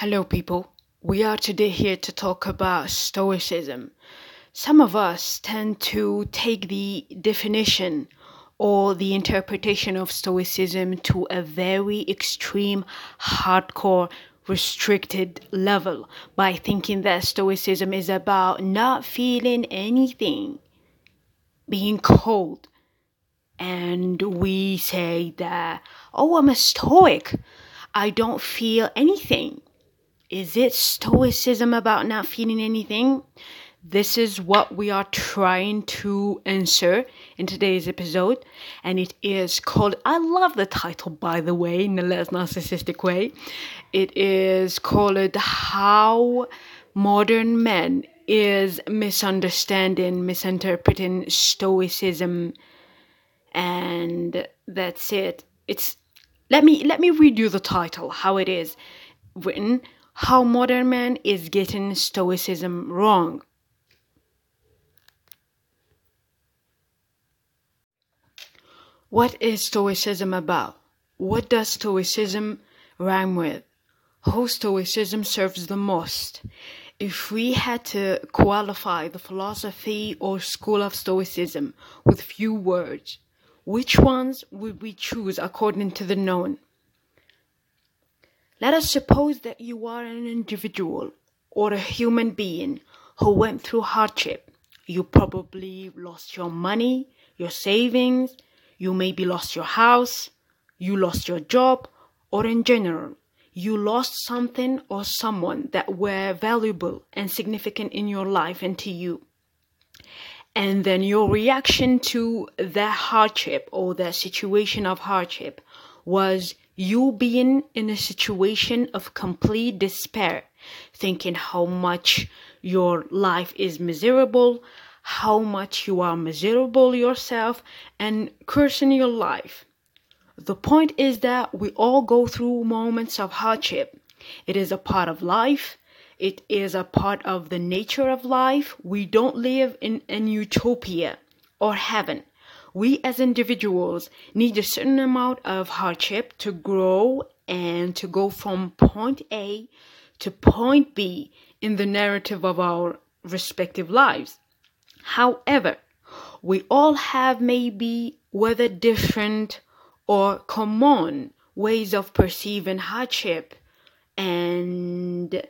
Hello, people. We are today here to talk about Stoicism. Some of us tend to take the definition or the interpretation of Stoicism to a very extreme, hardcore, restricted level by thinking that Stoicism is about not feeling anything, being cold. And we say that, oh, I'm a Stoic. I don't feel anything. Is it Stoicism about not feeling anything? This is what we are trying to answer in today's episode, and it is called. I love the title, by the way, in a less narcissistic way. It is called How Modern Men is Misunderstanding, Misinterpreting Stoicism, and that's it. It's let me let me read you the title, how it is written. How modern man is getting Stoicism wrong. What is Stoicism about? What does Stoicism rhyme with? Who Stoicism serves the most? If we had to qualify the philosophy or school of Stoicism with few words, which ones would we choose according to the known? Let us suppose that you are an individual or a human being who went through hardship. You probably lost your money, your savings, you maybe lost your house, you lost your job, or in general, you lost something or someone that were valuable and significant in your life and to you. And then your reaction to that hardship or that situation of hardship was you being in a situation of complete despair, thinking how much your life is miserable, how much you are miserable yourself and cursing your life. The point is that we all go through moments of hardship. It is a part of life. It is a part of the nature of life. We don't live in an utopia or heaven. We as individuals need a certain amount of hardship to grow and to go from point A to point B in the narrative of our respective lives. However, we all have maybe whether different or common ways of perceiving hardship and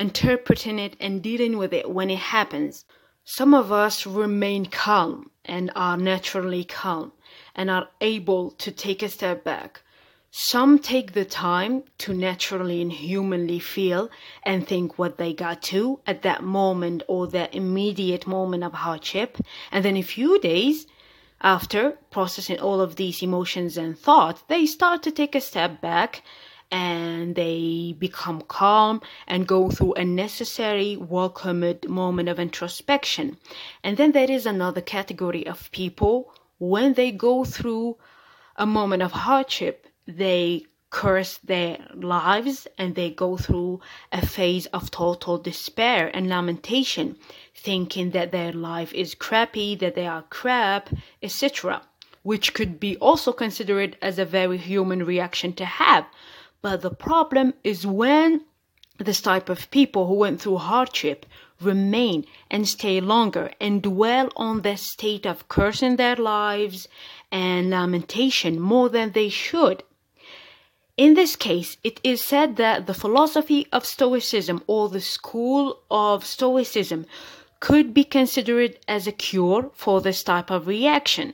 interpreting it and dealing with it when it happens. Some of us remain calm and are naturally calm and are able to take a step back some take the time to naturally and humanly feel and think what they got to at that moment or that immediate moment of hardship. And then a few days after processing all of these emotions and thoughts, they start to take a step back and they become calm and go through a necessary, welcomed moment of introspection. And then there is another category of people when they go through a moment of hardship they curse their lives and they go through a phase of total despair and lamentation, thinking that their life is crappy, that they are crap, etc., which could be also considered as a very human reaction to have. But the problem is when this type of people who went through hardship remain and stay longer and dwell on the state of cursing their lives and lamentation more than they should in this case, it is said that the philosophy of Stoicism or the school of Stoicism could be considered as a cure for this type of reaction.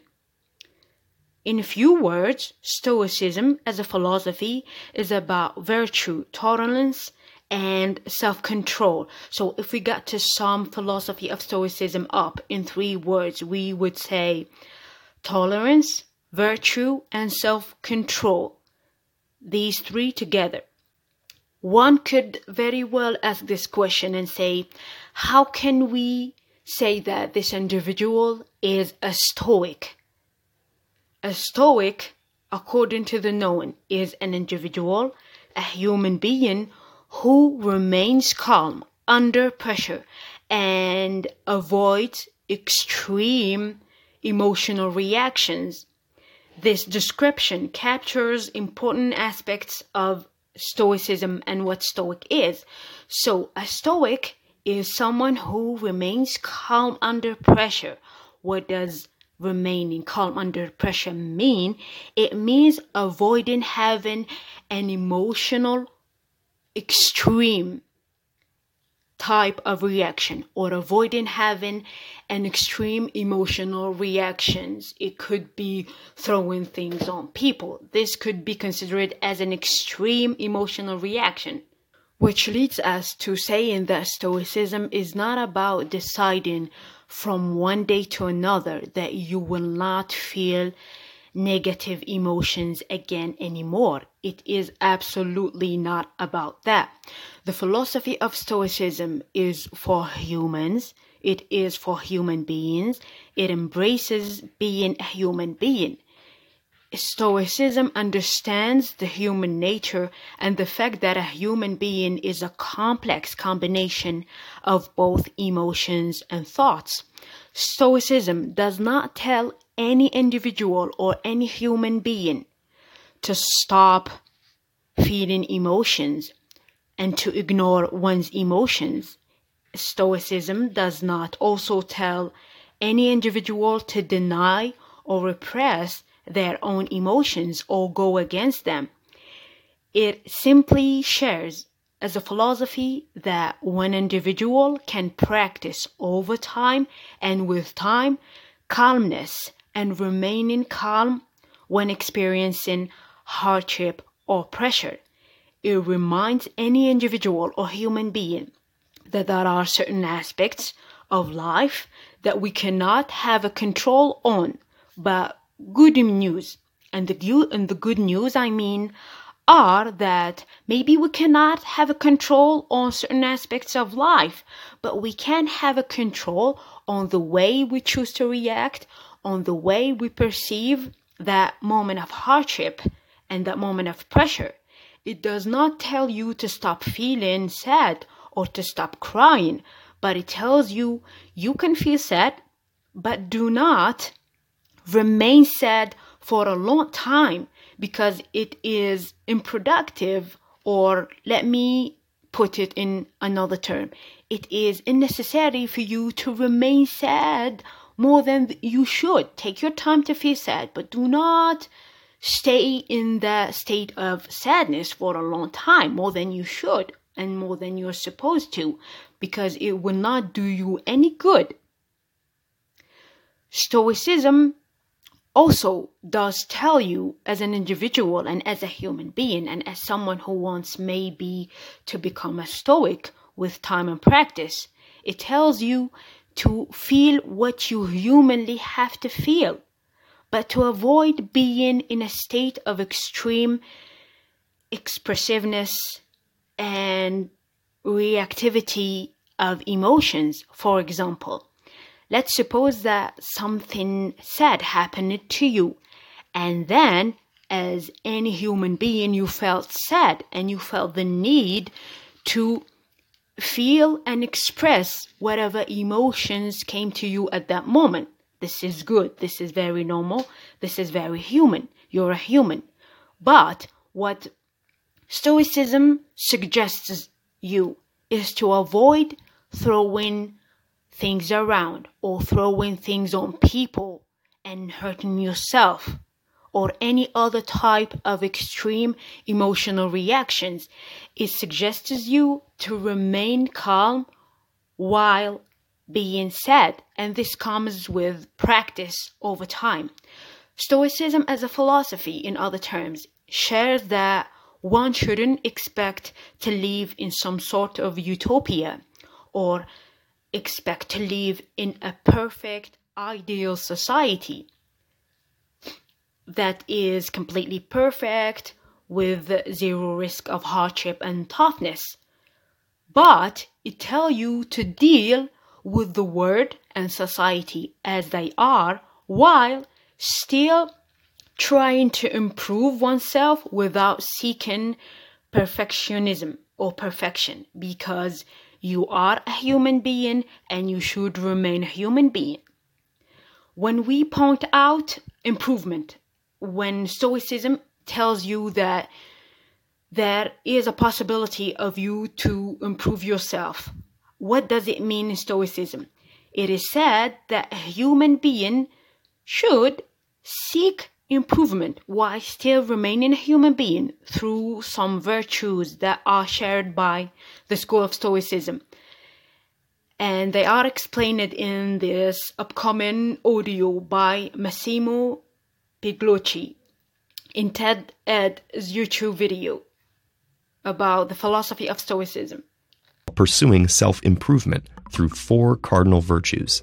In a few words, Stoicism as a philosophy is about virtue, tolerance, and self control. So, if we got to sum philosophy of Stoicism up in three words, we would say tolerance, virtue, and self control these three together. One could very well ask this question and say, how can we say that this individual is a stoic? A stoic, according to the known, is an individual, a human being who remains calm under pressure and avoids extreme emotional reactions this description captures important aspects of Stoicism and what Stoic is. So, a Stoic is someone who remains calm under pressure. What does remaining calm under pressure mean? It means avoiding having an emotional extreme type of reaction or avoiding having an extreme emotional reactions. It could be throwing things on people. This could be considered as an extreme emotional reaction. Which leads us to saying that Stoicism is not about deciding from one day to another that you will not feel negative emotions again anymore. It is absolutely not about that. The philosophy of Stoicism is for humans, it is for human beings, it embraces being a human being. Stoicism understands the human nature and the fact that a human being is a complex combination of both emotions and thoughts. Stoicism does not tell any individual or any human being to stop feeling emotions and to ignore one's emotions. Stoicism does not also tell any individual to deny or repress their own emotions or go against them. It simply shares as a philosophy that one individual can practice over time and with time calmness and remaining calm when experiencing hardship or pressure. It reminds any individual or human being that there are certain aspects of life that we cannot have a control on, but good news. And the good, and the good news, I mean, are that maybe we cannot have a control on certain aspects of life, but we can have a control on the way we choose to react, on the way we perceive that moment of hardship and that moment of pressure. It does not tell you to stop feeling sad or to stop crying, but it tells you you can feel sad, but do not remain sad for a long time because it is unproductive, or let me put it in another term, it is unnecessary for you to remain sad more than you should. Take your time to feel sad, but do not stay in that state of sadness for a long time, more than you should and more than you're supposed to, because it will not do you any good. Stoicism also does tell you as an individual and as a human being and as someone who wants maybe to become a stoic with time and practice, it tells you to feel what you humanly have to feel, but to avoid being in a state of extreme expressiveness and reactivity of emotions. For example, let's suppose that something sad happened to you, and then as any human being, you felt sad and you felt the need to feel and express whatever emotions came to you at that moment. This is good. This is very normal. This is very human. You're a human. But what Stoicism suggests you is to avoid throwing things around or throwing things on people and hurting yourself or any other type of extreme emotional reactions. It suggests you to remain calm while being sad, and this comes with practice over time. Stoicism as a philosophy, in other terms, shares that one shouldn't expect to live in some sort of utopia or expect to live in a perfect, ideal society that is completely perfect with zero risk of hardship and toughness. But it tells you to deal with the world and society as they are while still trying to improve oneself without seeking perfectionism or perfection because you are a human being and you should remain a human being. When we point out improvement when Stoicism tells you that there is a possibility of you to improve yourself. What does it mean in Stoicism? It is said that a human being should seek improvement while still remaining a human being through some virtues that are shared by the school of Stoicism. And they are explained in this upcoming audio by Massimo Pigliucci in TED Ed's YouTube video about the philosophy of Stoicism. Pursuing self improvement through four cardinal virtues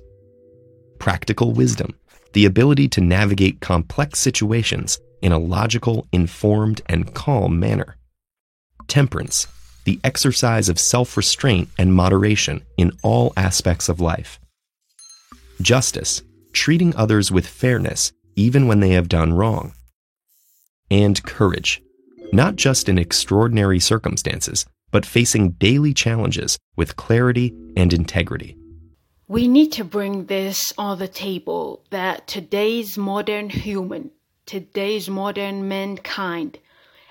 practical wisdom, the ability to navigate complex situations in a logical, informed, and calm manner. Temperance, the exercise of self restraint and moderation in all aspects of life. Justice, treating others with fairness even when they have done wrong. And courage, not just in extraordinary circumstances, but facing daily challenges with clarity and integrity. We need to bring this on the table that today's modern human, today's modern mankind,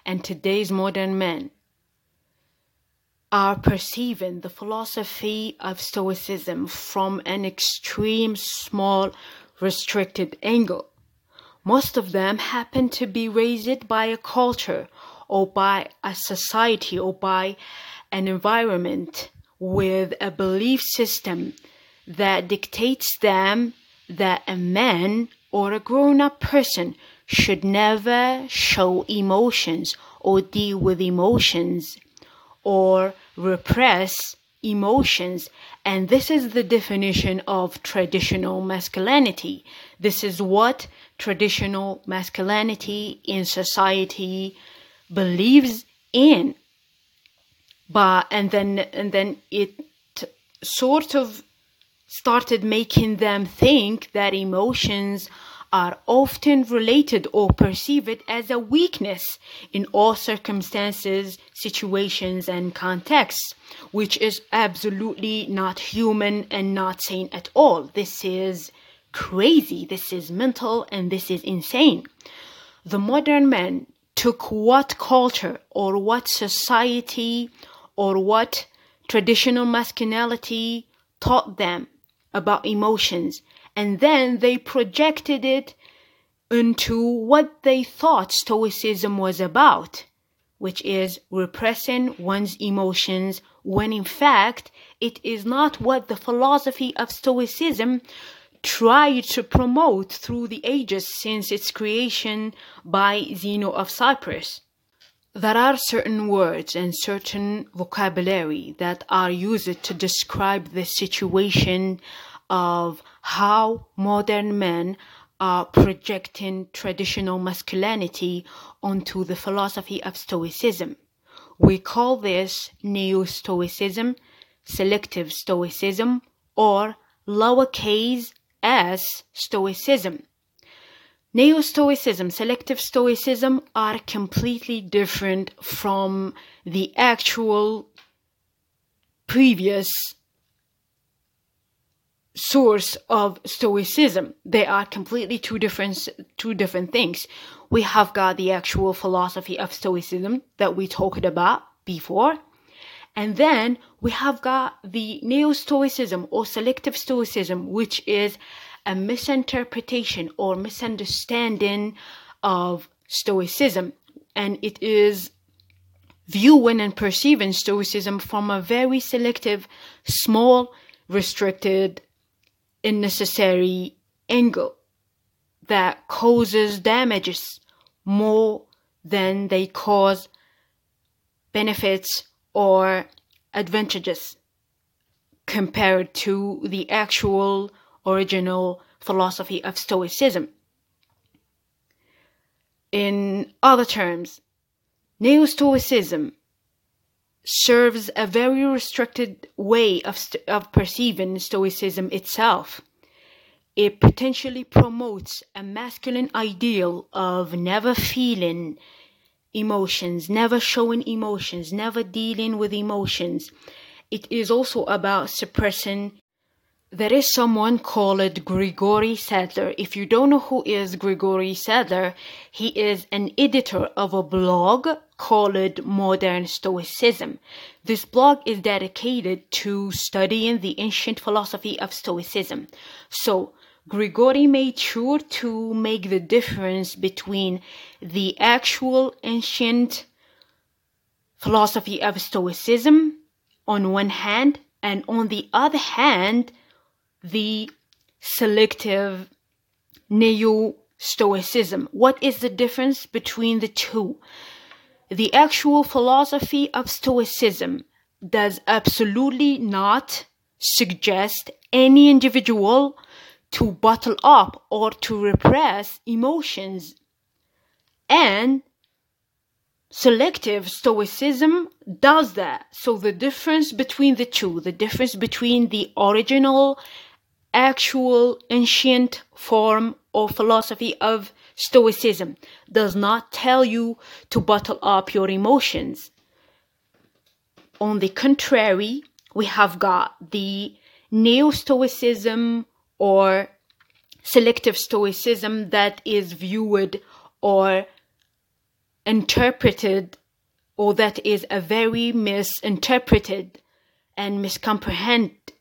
and today's modern men are perceiving the philosophy of Stoicism from an extreme, small, restricted angle. Most of them happen to be raised by a culture or by a society or by an environment with a belief system that dictates them that a man or a grown up person should never show emotions or deal with emotions or repress emotions. And this is the definition of traditional masculinity. This is what traditional masculinity in society believes in. But, and then, and then it sort of started making them think that emotions are often related or perceived as a weakness in all circumstances, situations, and contexts, which is absolutely not human and not sane at all. This is crazy, this is mental, and this is insane. The modern man took what culture or what society or what traditional masculinity taught them about emotions and then they projected it into what they thought Stoicism was about, which is repressing one's emotions when in fact it is not what the philosophy of Stoicism tried to promote through the ages since its creation by Zeno of Cyprus. There are certain words and certain vocabulary that are used to describe the situation of how modern men are projecting traditional masculinity onto the philosophy of Stoicism. We call this Neo Stoicism, Selective Stoicism, or lowercase s Stoicism. Neo Stoicism, Selective Stoicism are completely different from the actual previous source of stoicism. They are completely two different two different things. We have got the actual philosophy of stoicism that we talked about before. And then we have got the neo stoicism or selective stoicism which is misinterpretation or misunderstanding of stoicism. And it is viewing and perceiving stoicism from a very selective small restricted unnecessary angle that causes damages more than they cause benefits or advantages compared to the actual original philosophy of Stoicism. In other terms, Neo Stoicism serves a very restricted way of, st- of perceiving Stoicism itself. It potentially promotes a masculine ideal of never feeling emotions, never showing emotions, never dealing with emotions. It is also about suppressing there is someone called Gregory Sadler. If you don't know who is Gregory Sadler, he is an editor of a blog called Modern Stoicism. This blog is dedicated to studying the ancient philosophy of Stoicism. So, Gregory made sure to make the difference between the actual ancient philosophy of Stoicism on one hand, and on the other hand, the selective neo Stoicism. What is the difference between the two? The actual philosophy of Stoicism does absolutely not suggest any individual to bottle up or to repress emotions. And selective stoicism does that. So the difference between the two, the difference between the original actual ancient form or philosophy of Stoicism does not tell you to bottle up your emotions. On the contrary, we have got the Neo Stoicism or selective Stoicism that is viewed or interpreted or that is a very misinterpreted and miscomprehended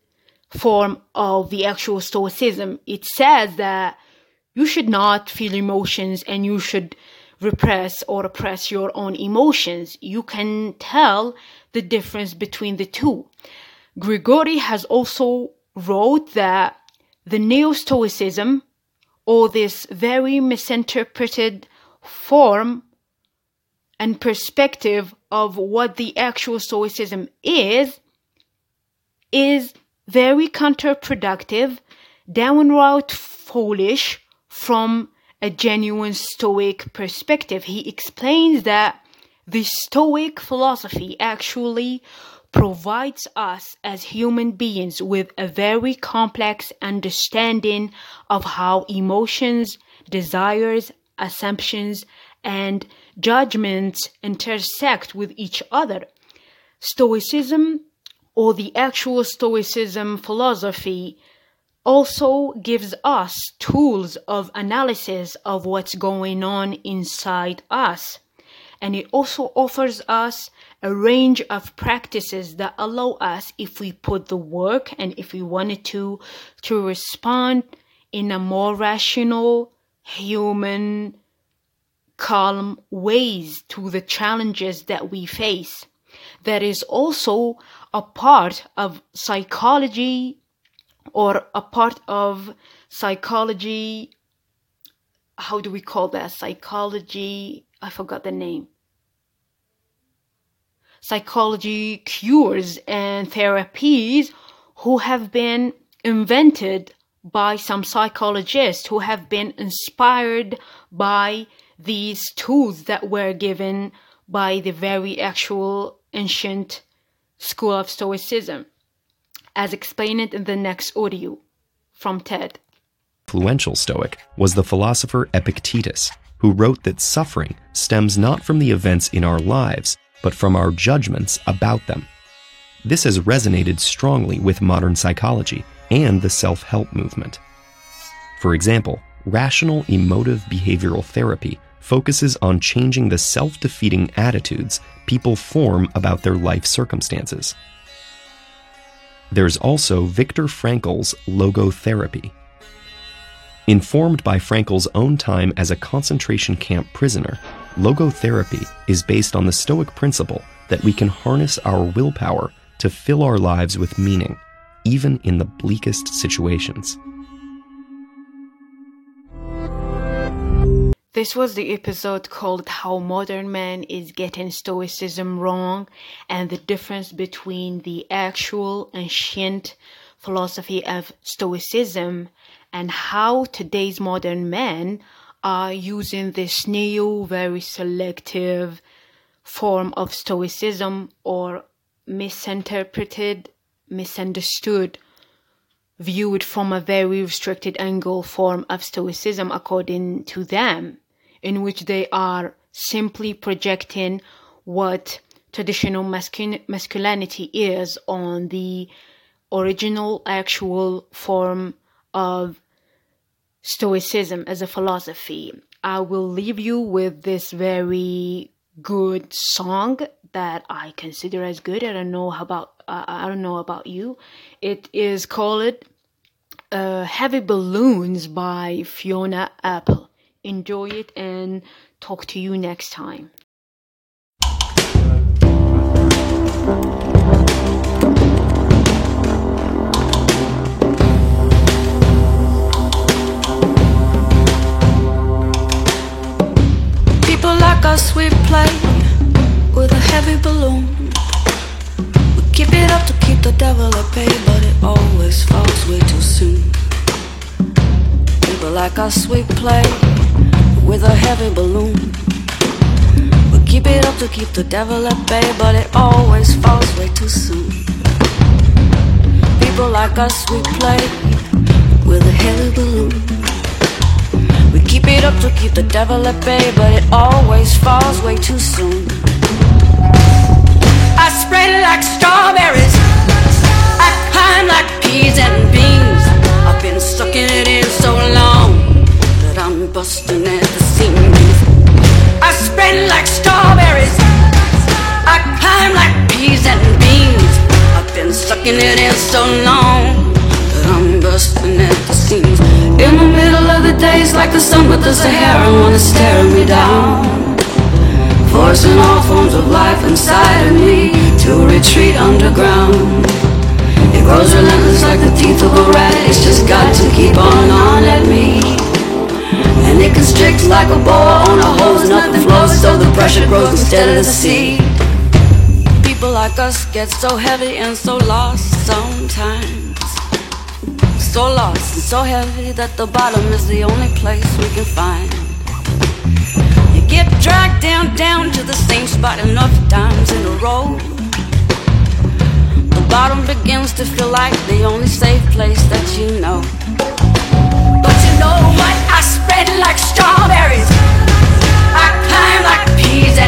form of the actual stoicism. It says that you should not feel emotions and you should repress or oppress your own emotions. You can tell the difference between the two. Gregory has also wrote that the neo-stoicism or this very misinterpreted form and perspective of what the actual stoicism is is very counterproductive, downright foolish from a genuine Stoic perspective. He explains that the Stoic philosophy actually provides us as human beings with a very complex understanding of how emotions, desires, assumptions, and judgments intersect with each other. Stoicism or the actual Stoicism philosophy also gives us tools of analysis of what's going on inside us. And it also offers us a range of practices that allow us, if we put the work and if we wanted to, to respond in a more rational, human, calm ways to the challenges that we face. That is also a part of psychology or a part of psychology how do we call that? Psychology i forgot the name. Psychology cures and therapies who have been invented by some psychologists who have been inspired by these tools that were given by the very actual ancient school of Stoicism, as explained in the next audio from TED. Influential Stoic was the philosopher Epictetus, who wrote that suffering stems not from the events in our lives, but from our judgments about them. This has resonated strongly with modern psychology and the self help movement. For example, rational emotive behavioral therapy focuses on changing the self defeating attitudes people form about their life circumstances. There's also Viktor Frankl's logotherapy. Informed by Frankl's own time as a concentration camp prisoner, logotherapy is based on the Stoic principle that we can harness our willpower to fill our lives with meaning, even in the bleakest situations. This was the episode called How Modern Man is Getting Stoicism Wrong and the difference between the actual ancient philosophy of Stoicism and how today's modern men are using this new, very selective form of Stoicism or misinterpreted, misunderstood viewed from a very restricted angle form of Stoicism according to them in which they are simply projecting what traditional masculinity is on the original, actual form of Stoicism as a philosophy. I will leave you with this very good song that I consider as good. I don't know about uh, I don't know about you. It is called uh, "Heavy Balloons" by Fiona Apple. Enjoy it and talk to you next time. People like us, we play with a heavy balloon. We keep it up to keep the devil at bay, but it always falls way too soon. People like us, we play with a heavy balloon. We keep it up to keep the devil at bay, but it always falls way too soon. People like us, we play with a heavy balloon. We keep it up to keep the devil at bay, but it always falls way too soon. I spread like strawberries, I climb like peas and beans. I've been sucking it in so long busting at the seams. I spread like strawberries, I climb like peas and beans. I've been sucking it in so long that I'm busting at the seams. In the middle of the days, like the sun with the Sahara, wanna stare me down. Forcing all forms of life inside of me to retreat underground. It grows relentless like the teeth of a rat. It's just got to keep on on at me. It constricts like a boa on a hose. Nothing flows, so the pressure grows instead of the sea. People like us get so heavy and so lost sometimes. So lost and so heavy that the bottom is the only place we can find. You get dragged down, down to the same spot enough times in a row. The bottom begins to feel like the only safe place that you know. Know what? I spread like strawberries. I climb like peas